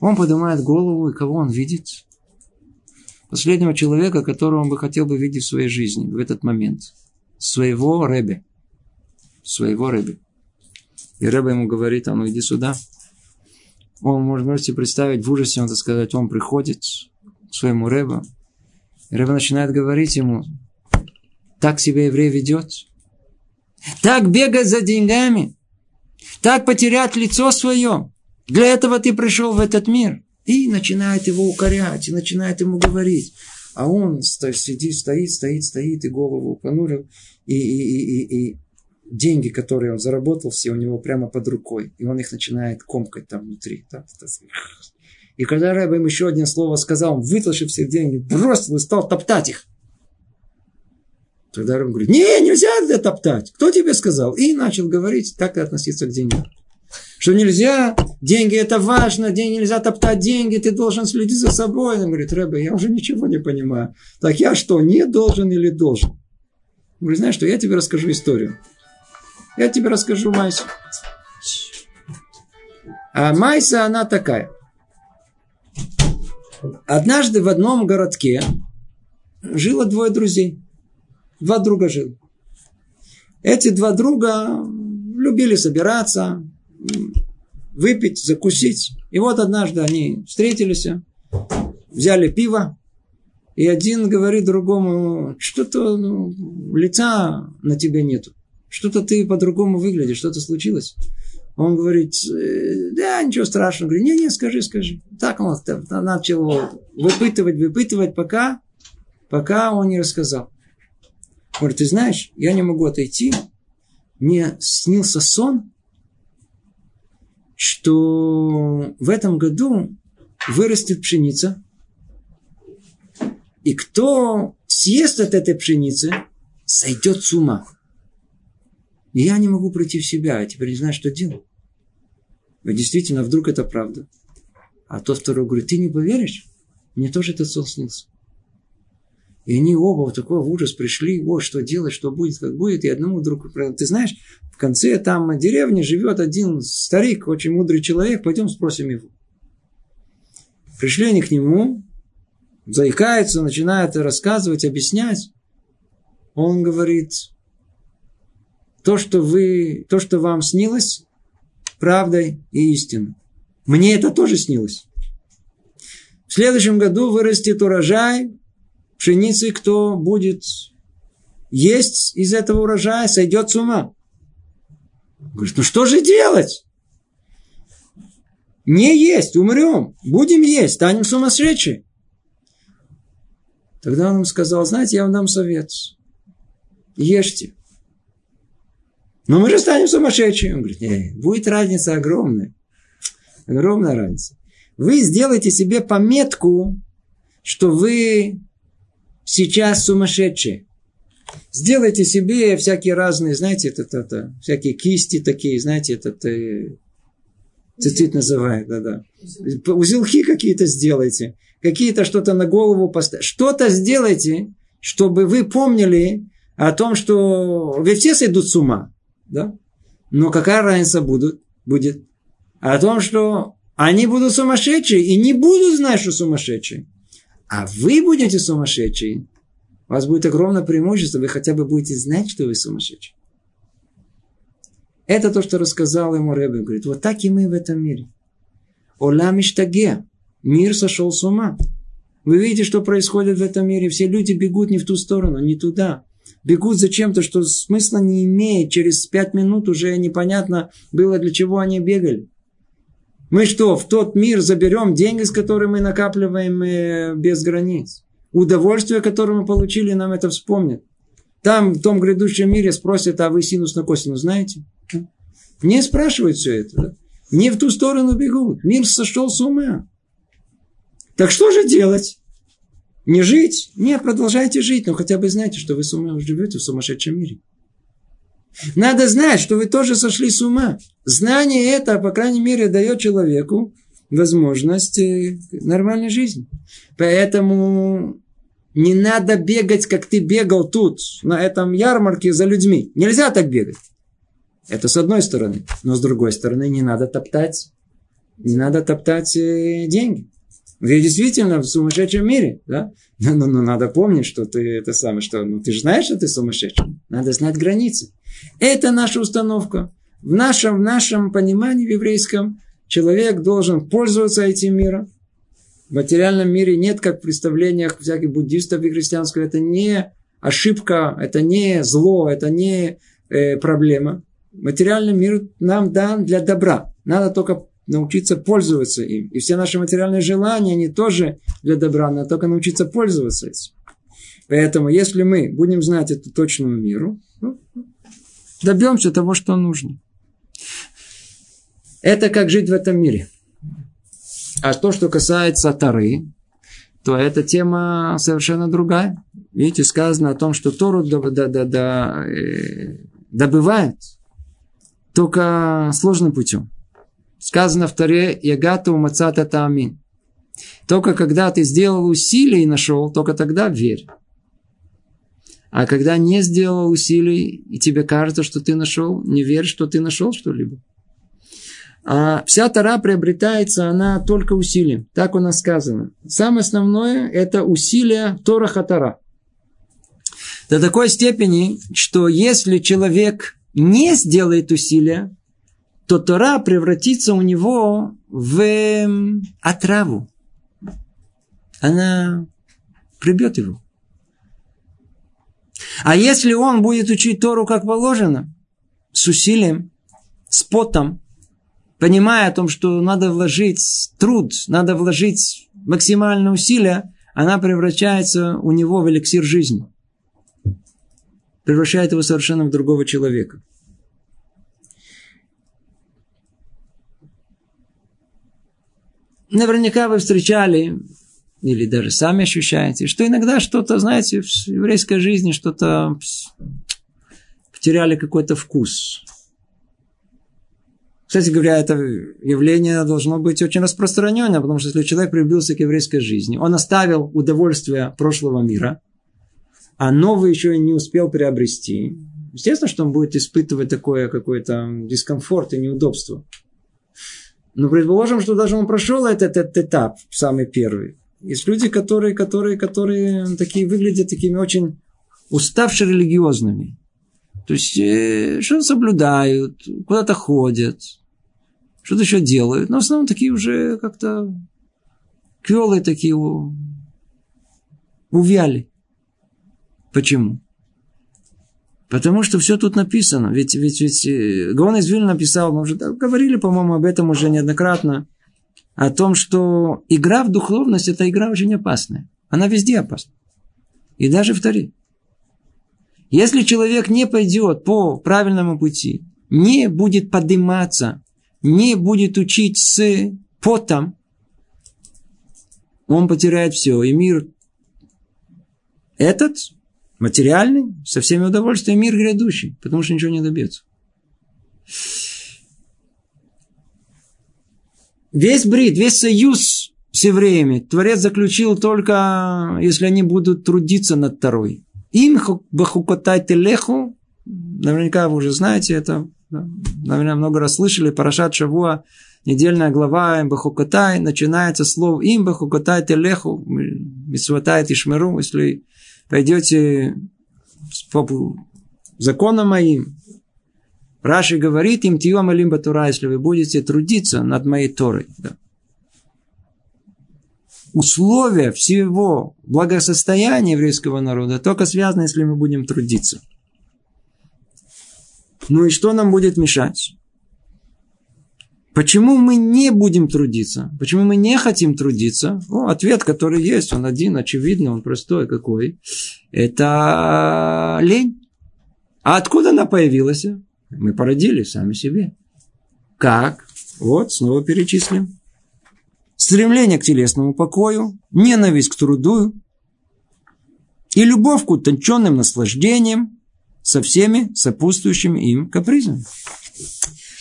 Он поднимает голову, и кого он видит? Последнего человека, которого он бы хотел бы видеть в своей жизни в этот момент. Своего Рэбе своего Рэбе. И Рэбе ему говорит, а ну иди сюда. Он, может, можете представить, в ужасе он, так сказать, он приходит к своему Рэбе. И Рэбе начинает говорить ему, так себя еврей ведет. Так бегать за деньгами. Так потерять лицо свое. Для этого ты пришел в этот мир. И начинает его укорять, и начинает ему говорить. А он сидит, стоит, стоит, стоит, и голову понурил, и, и, и, и, и деньги, которые он заработал, все у него прямо под рукой. И он их начинает комкать там внутри. И когда Рэб им еще одно слово сказал, он вытащил все деньги, бросил и стал топтать их. Тогда Рэб говорит, не, нельзя это топтать. Кто тебе сказал? И начал говорить, так и относиться к деньгам. Что нельзя, деньги это важно, деньги нельзя топтать деньги, ты должен следить за собой. Он говорит, Рэбе, я уже ничего не понимаю. Так я что, не должен или должен? Он говорит, знаешь что, я тебе расскажу историю. Я тебе расскажу Майсу. А Майса, она такая. Однажды в одном городке жило двое друзей. Два друга жило. Эти два друга любили собираться, выпить, закусить. И вот однажды они встретились, взяли пиво, и один говорит другому, что-то ну, лица на тебе нету. Что-то ты по-другому выглядишь, что-то случилось. Он говорит, «Э, да, ничего страшного. Говорит, не-не, скажи, скажи. Так он начал выпытывать, выпытывать, пока, пока он не рассказал. Говорит, ты знаешь, я не могу отойти. Мне снился сон, что в этом году вырастет пшеница. И кто съест от этой пшеницы, сойдет с ума. И я не могу прийти в себя, я теперь не знаю, что делать. И действительно, вдруг это правда. А тот второй говорит, ты не поверишь? Мне тоже этот сон снился. И они оба в такой ужас пришли, вот что делать, что будет, как будет. И одному вдруг, ты знаешь, в конце там деревни живет один старик, очень мудрый человек, пойдем спросим его. Пришли они к нему, заикаются, начинают рассказывать, объяснять. Он говорит, то, что вы, то, что вам снилось, правдой и истиной. Мне это тоже снилось. В следующем году вырастет урожай пшеницы, кто будет есть из этого урожая, сойдет с ума. Говорит, ну что же делать? Не есть, умрем. Будем есть, станем сумасшедшие. Тогда он им сказал, знаете, я вам дам совет. Ешьте. Но мы же станем сумасшедшими. Он говорит, нет, будет разница огромная. Огромная разница. Вы сделаете себе пометку, что вы сейчас сумасшедшие. Сделайте себе всякие разные, знаете, это, это, это всякие кисти такие, знаете, это, это цицит называют, да-да. Узелки какие-то сделайте, какие-то что-то на голову поставьте. Что-то сделайте, чтобы вы помнили о том, что вы все сойдут с ума, да? Но какая разница будут, будет? О том, что они будут сумасшедшие и не будут знать, что сумасшедшие. А вы будете сумасшедшие. У вас будет огромное преимущество, вы хотя бы будете знать, что вы сумасшедший. Это то, что рассказал ему Рэбе. Говорит, вот так и мы в этом мире. Ола миштаге. Мир сошел с ума. Вы видите, что происходит в этом мире. Все люди бегут не в ту сторону, не туда. Бегут за чем-то, что смысла не имеет. Через пять минут уже непонятно было, для чего они бегали. Мы что, в тот мир заберем деньги, с которыми мы накапливаем э, без границ? Удовольствие, которое мы получили, нам это вспомнят. Там, в том грядущем мире спросят, а вы синус на косинус знаете? Не спрашивают все это. Да? Не в ту сторону бегут. Мир сошел с ума. Так что же делать? Не жить? Не, продолжайте жить, но хотя бы знайте, что вы живете в сумасшедшем мире. Надо знать, что вы тоже сошли с ума. Знание это, по крайней мере, дает человеку возможность э, нормальной жизни. Поэтому не надо бегать, как ты бегал тут, на этом ярмарке за людьми. Нельзя так бегать. Это с одной стороны. Но с другой стороны, не надо топтать, не надо топтать э, деньги. Вы действительно в сумасшедшем мире, да? Но, но, но надо помнить, что ты это самое, что ну, ты же знаешь, что ты сумасшедший. Надо знать границы. Это наша установка. В нашем, в нашем понимании в еврейском человек должен пользоваться этим миром. В материальном мире нет, как в представлениях всяких буддистов и христианского, это не ошибка, это не зло, это не э, проблема. Материальный мир нам дан для добра. Надо только научиться пользоваться им. И все наши материальные желания, они тоже для добра, надо только научиться пользоваться этим. Поэтому, если мы будем знать эту точную миру, ну, добьемся того, что нужно. Это как жить в этом мире. А то, что касается Тары, то эта тема совершенно другая. Видите, сказано о том, что Тору э, добывает только сложным путем. Сказано в Таре «Ягата умацата таамин». Только когда ты сделал усилие и нашел, только тогда верь. А когда не сделал усилий, и тебе кажется, что ты нашел, не верь, что ты нашел что-либо. А вся Тара приобретается, она только усилием. Так у нас сказано. Самое основное – это усилие Тора Хатара. До такой степени, что если человек не сделает усилия, то Тора превратится у него в эм, отраву. Она прибьет его. А если он будет учить Тору как положено, с усилием, с потом, понимая о том, что надо вложить труд, надо вложить максимальное усилие, она превращается у него в эликсир жизни. Превращает его совершенно в другого человека. Наверняка вы встречали или даже сами ощущаете, что иногда что-то, знаете, в еврейской жизни что-то потеряли какой-то вкус. Кстати говоря, это явление должно быть очень распространенное, потому что если человек прибился к еврейской жизни, он оставил удовольствие прошлого мира, а новый еще и не успел приобрести, естественно, что он будет испытывать такое какой-то дискомфорт и неудобство. Но предположим, что даже он прошел этот, этот этап, самый первый. Есть люди, которые, которые, которые такие выглядят такими очень уставшими религиозными. То есть, э, что соблюдают, куда-то ходят, что-то еще делают. Но в основном такие уже как-то квелые такие увяли. Почему? Потому что все тут написано. Ведь, ведь, ведь э, Гаон из Вильна написал, мы уже говорили, по-моему, об этом уже неоднократно, о том, что игра в духовность – это игра очень опасная. Она везде опасна. И даже в Таре. Если человек не пойдет по правильному пути, не будет подниматься, не будет учить с потом, он потеряет все. И мир этот, материальный, со всеми удовольствиями, мир грядущий, потому что ничего не добьется. Весь брит, весь союз с евреями Творец заключил только, если они будут трудиться над второй. Им бахукотай телеху, наверняка вы уже знаете это, наверное, много раз слышали, Парашат Шавуа, недельная глава им бахукотай, начинается слово им бахукотай телеху, мисватай тишмеру, если пойдете по законам моим, Раши говорит им, тиом алим батура, если вы будете трудиться над моей Торой. Да. Условия всего благосостояния еврейского народа только связаны, если мы будем трудиться. Ну и что нам будет мешать? Почему мы не будем трудиться? Почему мы не хотим трудиться? Ну, ответ, который есть, он один, очевидный, он простой какой. Это лень. А откуда она появилась? Мы породили сами себе. Как? Вот, снова перечислим. Стремление к телесному покою, ненависть к труду и любовь к утонченным наслаждениям со всеми сопутствующими им капризами.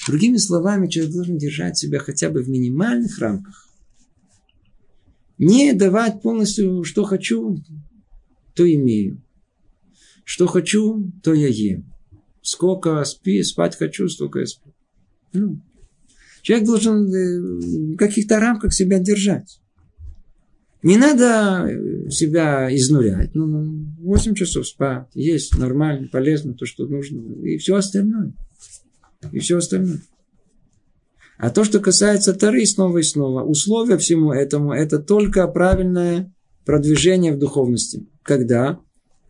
Другими словами, человек должен держать себя хотя бы в минимальных рамках. Не давать полностью, что хочу, то имею. Что хочу, то я ем. Сколько спи, спать хочу, столько я сплю. Ну, человек должен э, в каких-то рамках себя держать. Не надо себя изнурять. Ну, 8 часов спать, есть нормально, полезно, то, что нужно. И все остальное. И все остальное. А то, что касается Тары, снова и снова, условия всему этому, это только правильное продвижение в духовности. Когда?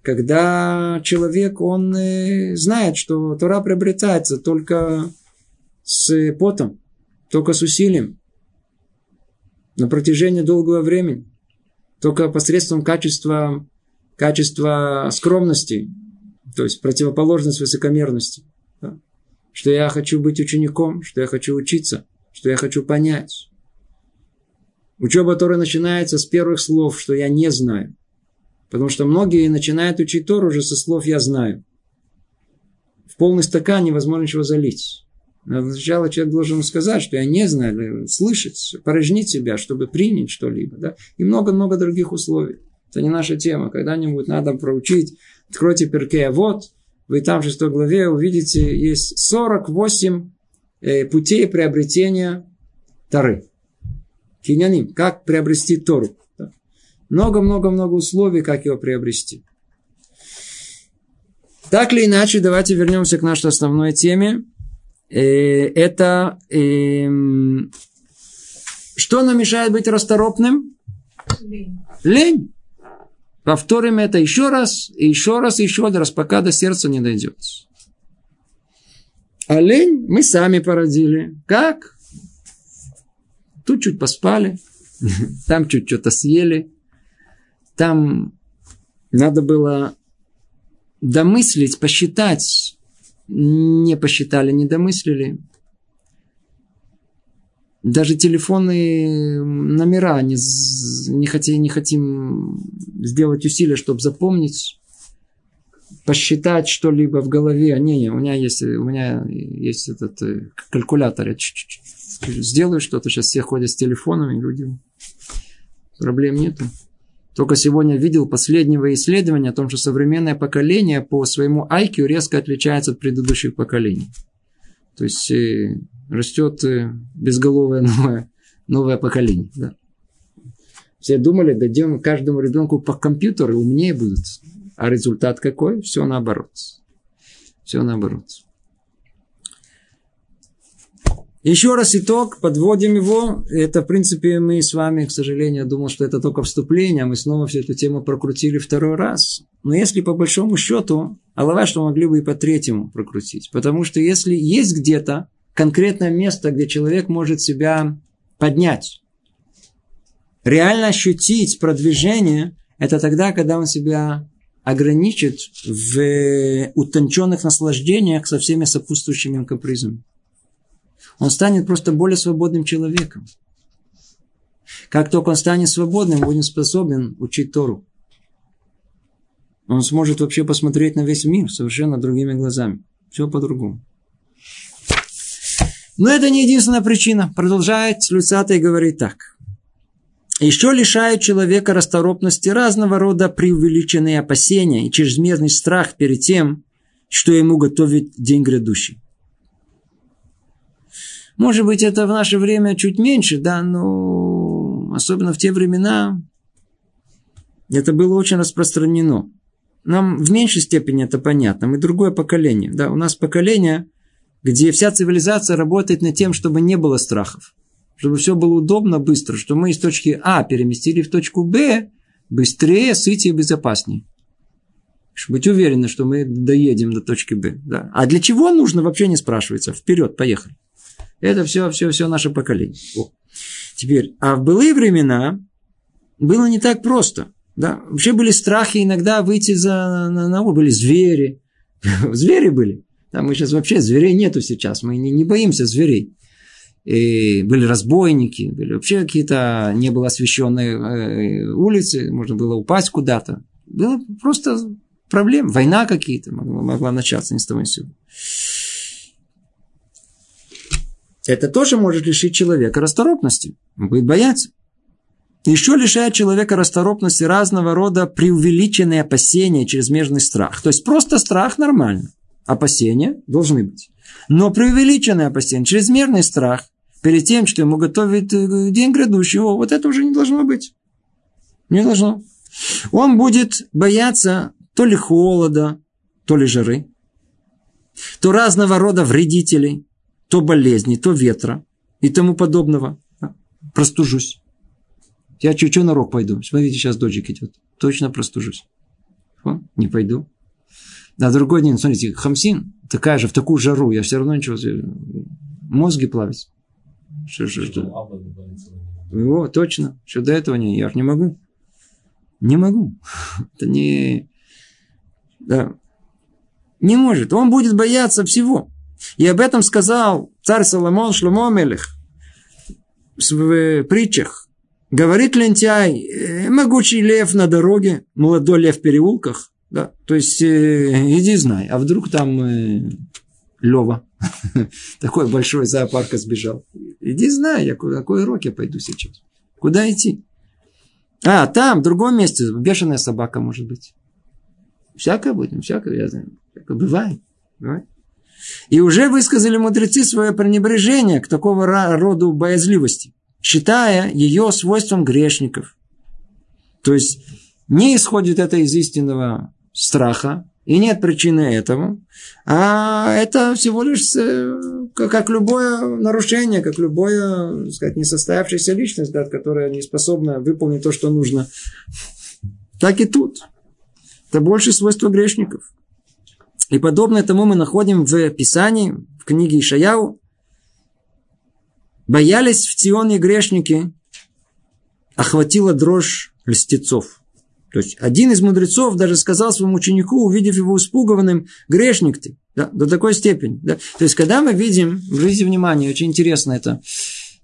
когда человек, он э, знает, что Тора приобретается только с потом, только с усилием, на протяжении долгого времени, только посредством качества, качества скромности, то есть противоположность высокомерности. Что я хочу быть учеником, что я хочу учиться, что я хочу понять. Учеба Торы начинается с первых слов, что я не знаю. Потому что многие начинают учить Тору уже со слов «я знаю». В полный стакан невозможно ничего залить. Но сначала человек должен сказать, что я не знаю, слышать, порожнить себя, чтобы принять что-либо. Да? И много-много других условий. Это не наша тема. Когда-нибудь надо проучить. Откройте перкея вот. Вы там в шестой главе увидите, есть 48 э, путей приобретения Торы. Киняним. Как приобрести Тору. Много-много-много условий, как его приобрести. Так или иначе, давайте вернемся к нашей основной теме. Э, это эм, что нам мешает быть расторопным? Лень. Лень. Повторим это еще раз, и еще раз, и еще раз, пока до сердца не дойдет. А лень мы сами породили. Как? Тут чуть поспали, там чуть что-то съели, там надо было домыслить, посчитать. Не посчитали, не домыслили. Даже телефонные номера не, не, хотим, не хотим сделать усилия, чтобы запомнить, посчитать что-либо в голове. Не, не, у меня есть, у меня есть этот э, калькулятор. Я сделаю что-то, сейчас все ходят с телефонами, люди. Проблем нету. Только сегодня видел последнего исследования о том, что современное поколение по своему IQ резко отличается от предыдущих поколений. То есть э, растет э, безголовое новое, новое поколение. Да. Все думали, дадим каждому ребенку по компьютеру, умнее будут. А результат какой? Все наоборот. Все наоборот. Еще раз итог, подводим его. Это, в принципе, мы с вами, к сожалению, думал, что это только вступление. Мы снова всю эту тему прокрутили второй раз. Но если по большому счету, Аллах, что могли бы и по третьему прокрутить. Потому что если есть где-то конкретное место, где человек может себя поднять, реально ощутить продвижение, это тогда, когда он себя ограничит в утонченных наслаждениях со всеми сопутствующими им капризами он станет просто более свободным человеком. Как только он станет свободным, будет способен учить Тору. Он сможет вообще посмотреть на весь мир совершенно другими глазами. Все по-другому. Но это не единственная причина. Продолжает Люцатый говорить так. Еще лишают человека расторопности разного рода преувеличенные опасения и чрезмерный страх перед тем, что ему готовит день грядущий. Может быть, это в наше время чуть меньше, да, но особенно в те времена это было очень распространено. Нам в меньшей степени это понятно. Мы другое поколение. Да, у нас поколение, где вся цивилизация работает над тем, чтобы не было страхов. Чтобы все было удобно, быстро. Что мы из точки А переместили в точку Б быстрее, сытее безопаснее. Чтобы быть уверены, что мы доедем до точки Б. Да. А для чего нужно, вообще не спрашивается. Вперед, поехали. Это все, все, все наше поколение. О. Теперь, а в былые времена было не так просто. Да? Вообще были страхи иногда выйти за, на, на были звери. звери были. Да, мы сейчас вообще зверей нету сейчас. Мы не, не боимся зверей. И были разбойники, были вообще какие-то не было освещенные э, улицы, можно было упасть куда-то. Было просто проблем, война какие-то могла, могла начаться ни с того ни с сего. Это тоже может лишить человека расторопности. Он будет бояться. Еще лишает человека расторопности разного рода преувеличенные опасения, чрезмерный страх. То есть просто страх нормально. Опасения должны быть. Но преувеличенные опасения, чрезмерный страх перед тем, что ему готовит э, день грядущего, вот это уже не должно быть. Не должно. Он будет бояться то ли холода, то ли жары, то разного рода вредителей, то болезни, то ветра и тому подобного. Простужусь. Я чуть-чуть на рог пойду. Смотрите, сейчас дождик идет. Точно простужусь. О, не пойду. На другой день, смотрите, хамсин, такая же, в такую жару, я все равно ничего, мозги плавить. Что, что, что? О, точно. Что до этого не, я не могу. Не могу. Это не... Да. Не может. Он будет бояться всего. И об этом сказал царь Соломон Шломо Мелех в притчах. Говорит лентяй, «Э, могучий лев на дороге, молодой лев в переулках. Да? То есть, э, иди знай, а вдруг там э, Лева, такой большой зоопарка сбежал. Иди знай, я куда, какой урок я пойду сейчас. Куда идти? А, там, в другом месте, бешеная собака может быть. Всякое будет, всякое, я знаю. Всякое бывает. бывает. И уже высказали мудрецы свое пренебрежение к такого роду боязливости, считая ее свойством грешников. То есть не исходит это из истинного страха, и нет причины этому, а это всего лишь э, как любое нарушение, как любое, так сказать, несостоявшаяся личность, да, которая не способна выполнить то, что нужно. Так и тут. Это больше свойство грешников. И подобное тому мы находим в Писании, в книге Ишаяу. Боялись в Тионе грешники, охватила дрожь льстецов. То есть один из мудрецов даже сказал своему ученику, увидев его испуганным, грешник ты. Да, до такой степени. Да. То есть, когда мы видим, обратите внимание, очень интересно это,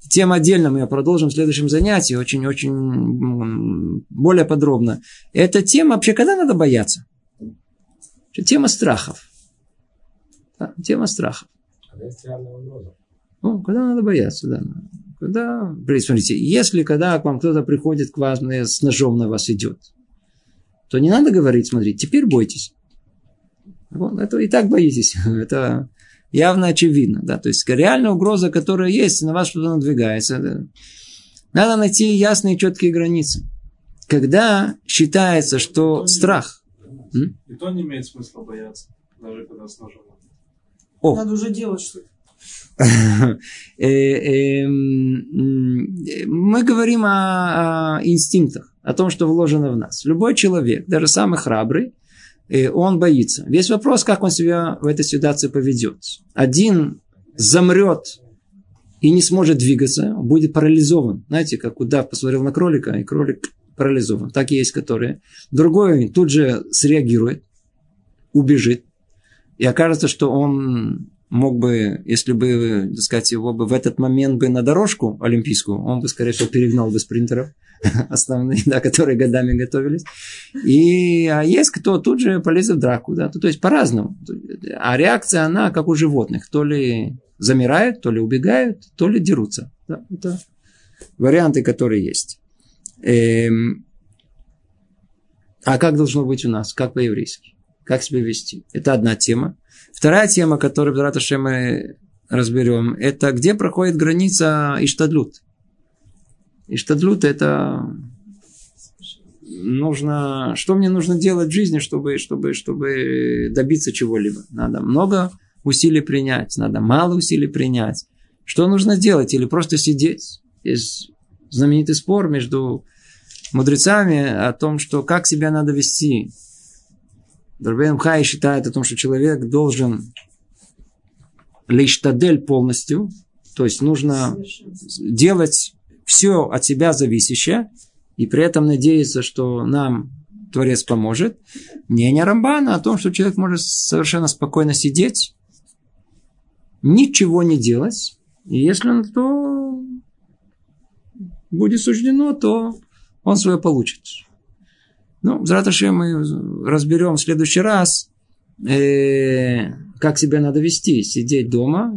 тема отдельно мы ее продолжим в следующем занятии, очень-очень более подробно. Эта тема вообще, когда надо бояться? Тема страхов. Да, тема страхов. Ну, когда надо бояться, да. Когда, смотрите, если когда к вам кто-то приходит к вам с ножом на вас идет, то не надо говорить, смотрите, теперь бойтесь. Вот, это и так боитесь. Это явно очевидно. Да? То есть реальная угроза, которая есть, на вас что-то надвигается. Да? Надо найти ясные четкие границы. Когда считается, что страх и то не имеет смысла бояться, даже когда с ножом. О. Надо уже делать что-то. Э, эм, мы говорим о инстинктах, о том, что вложено в нас. Любой человек, даже самый храбрый, э, он боится. Весь вопрос, как он себя в этой ситуации поведет. Один замрет и не сможет двигаться, будет парализован. Знаете, как удав посмотрел на кролика, и кролик парализован. Так и есть, которые. Другой тут же среагирует, убежит, и окажется, что он мог бы, если бы, так сказать, его бы в этот момент бы на дорожку олимпийскую, он бы, скорее всего, перегнал бы спринтеров основные, да, которые годами готовились. И а есть кто тут же полезет в драку, да, то, то есть по-разному. А реакция, она как у животных, то ли замирают, то ли убегают, то ли дерутся. Да, это варианты, которые есть. Эм, а как должно быть у нас? Как по-еврейски? Как себя вести? Это одна тема. Вторая тема, которую, Браташе, мы разберем, это где проходит граница Иштадлут. Иштадлут – это нужно, что мне нужно делать в жизни, чтобы, чтобы, чтобы добиться чего-либо. Надо много усилий принять, надо мало усилий принять. Что нужно делать? Или просто сидеть? Есть знаменитый спор между мудрецами о том, что как себя надо вести. Дарбен Хай считает о том, что человек должен лиштадель полностью, то есть нужно делать все от себя зависящее, и при этом надеяться, что нам Творец поможет. Мнение Рамбана о том, что человек может совершенно спокойно сидеть, ничего не делать, и если он то будет суждено, то он свое получит. Ну, Зраташем мы разберем в следующий раз, э, как себя надо вести. Сидеть дома,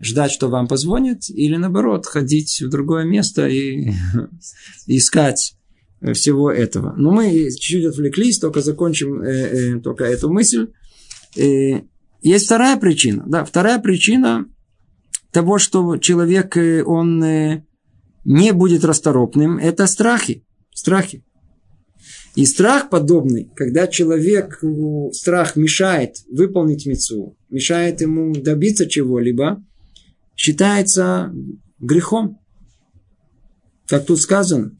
ждать, что вам позвонят, или наоборот, ходить в другое место и искать всего этого. Но мы чуть-чуть отвлеклись, только закончим э, э, только эту мысль. Э, есть вторая причина. Да, вторая причина того, что человек, э, он э, не будет расторопным, это страхи. Страхи. И страх подобный, когда человек, страх мешает выполнить мецу, мешает ему добиться чего-либо, считается грехом. Как тут сказано,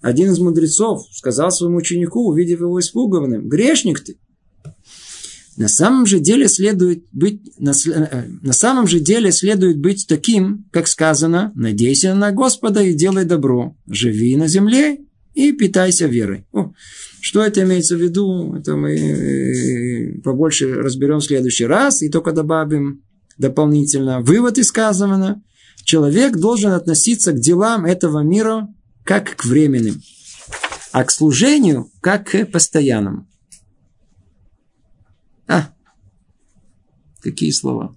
один из мудрецов сказал своему ученику, увидев его испуганным, грешник ты. На самом же деле следует быть, на, э, на самом же деле следует быть таким, как сказано, надейся на Господа и делай добро, живи на земле и питайся верой. О, что это имеется в виду, это мы э, побольше разберем в следующий раз, и только добавим дополнительно. Вывод из сказанного. Человек должен относиться к делам этого мира как к временным, а к служению как к постоянному. А, какие слова.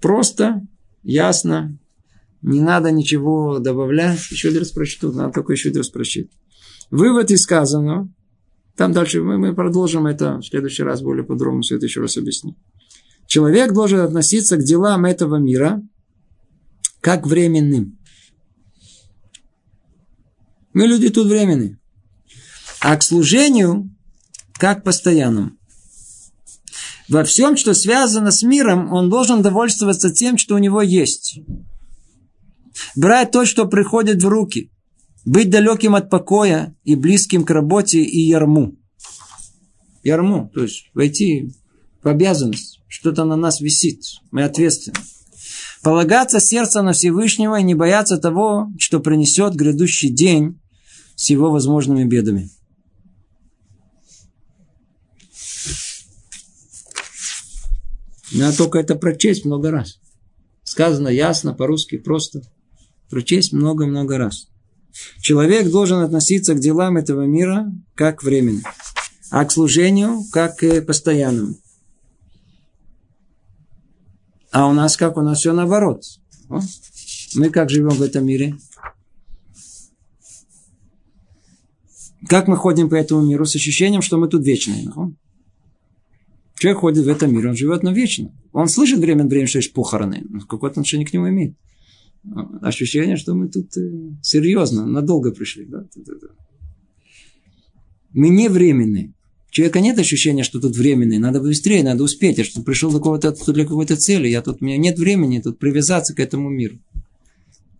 Просто, ясно, не надо ничего добавлять. Еще раз прочту, надо только еще раз прочитать. Вывод из сказанного. Там дальше мы, мы продолжим это в следующий раз более подробно все это еще раз объясню. Человек должен относиться к делам этого мира как временным. Мы люди тут временные. А к служению как постоянному. Во всем, что связано с миром, он должен довольствоваться тем, что у него есть брать то, что приходит в руки, быть далеким от покоя и близким к работе и ярму. Ярму, то есть войти в обязанность, что-то на нас висит, мы ответственны. Полагаться сердцем на Всевышнего и не бояться того, что принесет грядущий день с его возможными бедами. Надо только это прочесть много раз. Сказано ясно, по-русски просто – прочесть много-много раз. Человек должен относиться к делам этого мира как временно, а к служению как к постоянному. А у нас как? У нас все наоборот. Мы как живем в этом мире? Как мы ходим по этому миру с ощущением, что мы тут вечные? Человек ходит в этом мире, он живет навечно. Он слышит время от времени, что есть похороны. Но какое отношение к нему имеет? ощущение, что мы тут э, серьезно, надолго пришли. Да? Мы не временные. У человека нет ощущения, что тут временный, надо быстрее, надо успеть, я что пришел для для какой-то цели, я тут, у меня нет времени тут привязаться к этому миру.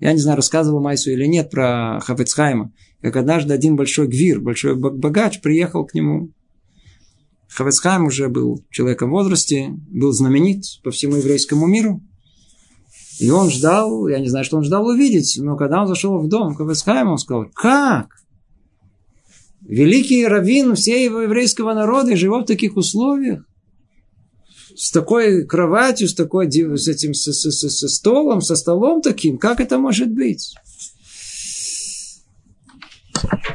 Я не знаю, рассказывал Майсу или нет про Хафецхайма, как однажды один большой гвир, большой богач приехал к нему. Хафецхайм уже был человеком в возрасте, был знаменит по всему еврейскому миру. И он ждал, я не знаю, что он ждал увидеть, но когда он зашел в дом Хафецхайма, он сказал, как? Великий раввин всего еврейского народа живет в таких условиях с такой кроватью, с такой с этим с, с, с, со столом, со столом таким, как это может быть?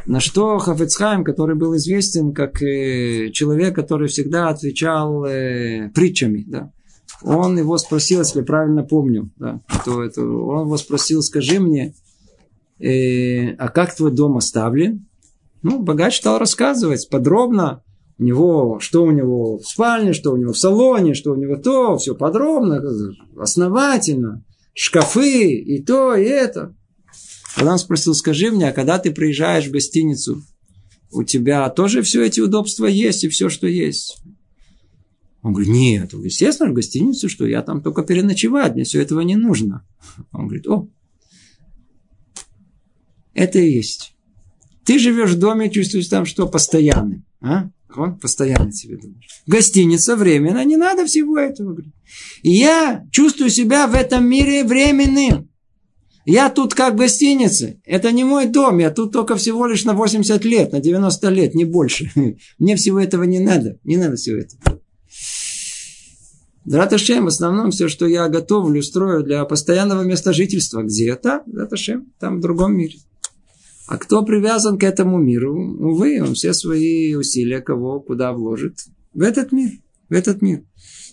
На что Хафецхайм, который был известен как э, человек, который всегда отвечал э, притчами, да, он его спросил, если правильно помню, да, то это, он его спросил, скажи мне, э, а как твой дом оставлен? Ну, богач стал рассказывать подробно, у него, что у него в спальне, что у него в салоне, что у него то, все подробно, основательно, шкафы и то, и это. Когда он спросил, скажи мне, а когда ты приезжаешь в гостиницу, у тебя тоже все эти удобства есть и все, что есть? Он говорит, нет, естественно, в гостиницу, что я там только переночевать, мне все этого не нужно. Он говорит, о, это и есть. Ты живешь в доме, чувствуешь там, что постоянный. А? Он постоянно себе думаешь. Гостиница временно, не надо всего этого. И я чувствую себя в этом мире временным. Я тут как гостиница. Это не мой дом. Я тут только всего лишь на 80 лет, на 90 лет, не больше. Мне всего этого не надо. Не надо всего этого. Драташем, в основном все, что я готовлю, строю для постоянного места жительства. Где-то, Драташем, там в другом мире. А кто привязан к этому миру, увы, он все свои усилия кого куда вложит? В этот мир. В этот мир.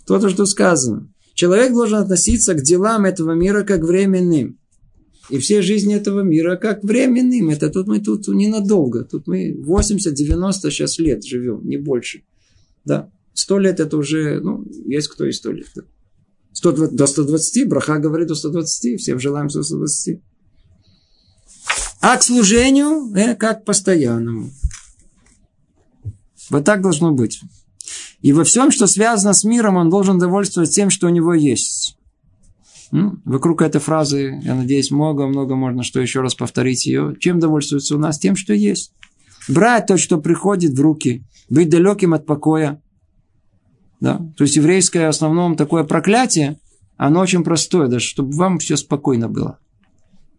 То, что сказано. Человек должен относиться к делам этого мира как временным. И все жизни этого мира как временным. Это тут мы тут ненадолго. Тут мы 80-90 сейчас лет живем, не больше. Да. 100 лет это уже, ну, есть кто и 100 лет. 100, до 120, браха говорит до 120, всем желаем 120 а к служению э, как постоянному. Вот так должно быть. И во всем, что связано с миром, он должен довольствоваться тем, что у него есть. Ну, вокруг этой фразы, я надеюсь, много-много можно что еще раз повторить ее. Чем довольствуется у нас? Тем, что есть. Брать то, что приходит в руки. Быть далеким от покоя. Да? То есть еврейское в основном такое проклятие, оно очень простое, даже чтобы вам все спокойно было.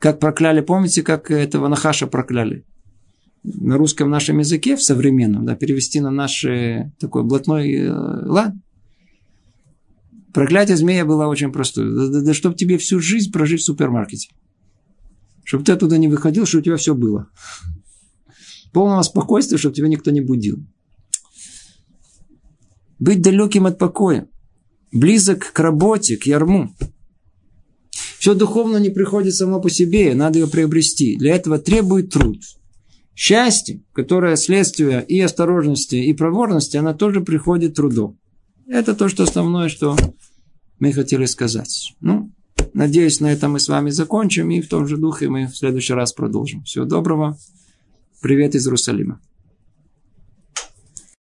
Как прокляли, помните, как этого Нахаша прокляли? На русском нашем языке, в современном, да, перевести на наш э, такой блатной э, лад. Проклятие змея было очень простое. Да, да, да чтобы тебе всю жизнь прожить в супермаркете. Чтобы ты оттуда не выходил, чтобы у тебя все было. Полного спокойствия, чтобы тебя никто не будил. Быть далеким от покоя. Близок к работе, к ярму. Все духовно не приходит само по себе, надо ее приобрести. Для этого требует труд. Счастье, которое следствие и осторожности, и проворности, она тоже приходит трудом. Это то, что основное, что мы хотели сказать. Ну, надеюсь, на этом мы с вами закончим, и в том же духе мы в следующий раз продолжим. Всего доброго. Привет из Иерусалима.